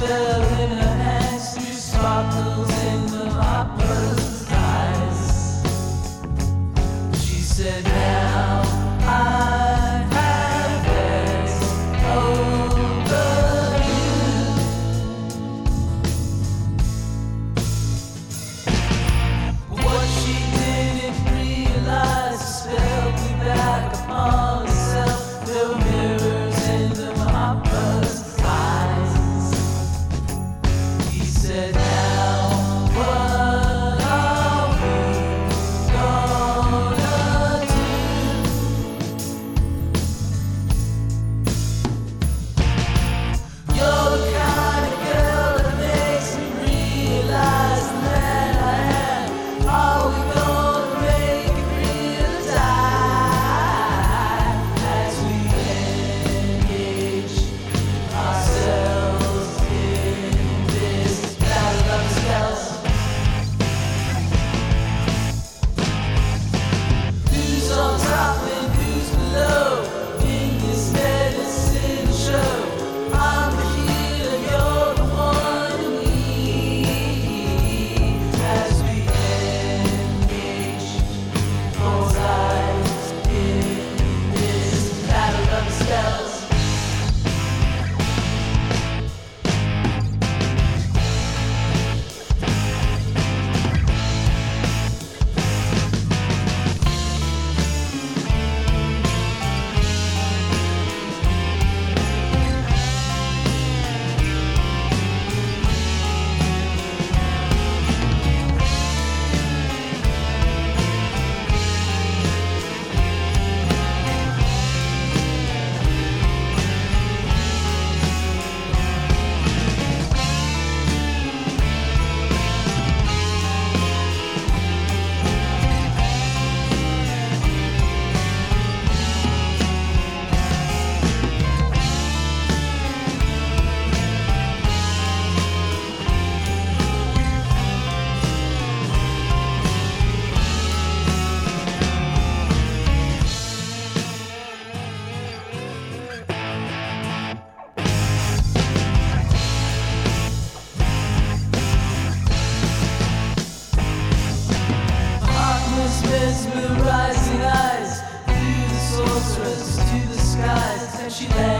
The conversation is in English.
yourself te.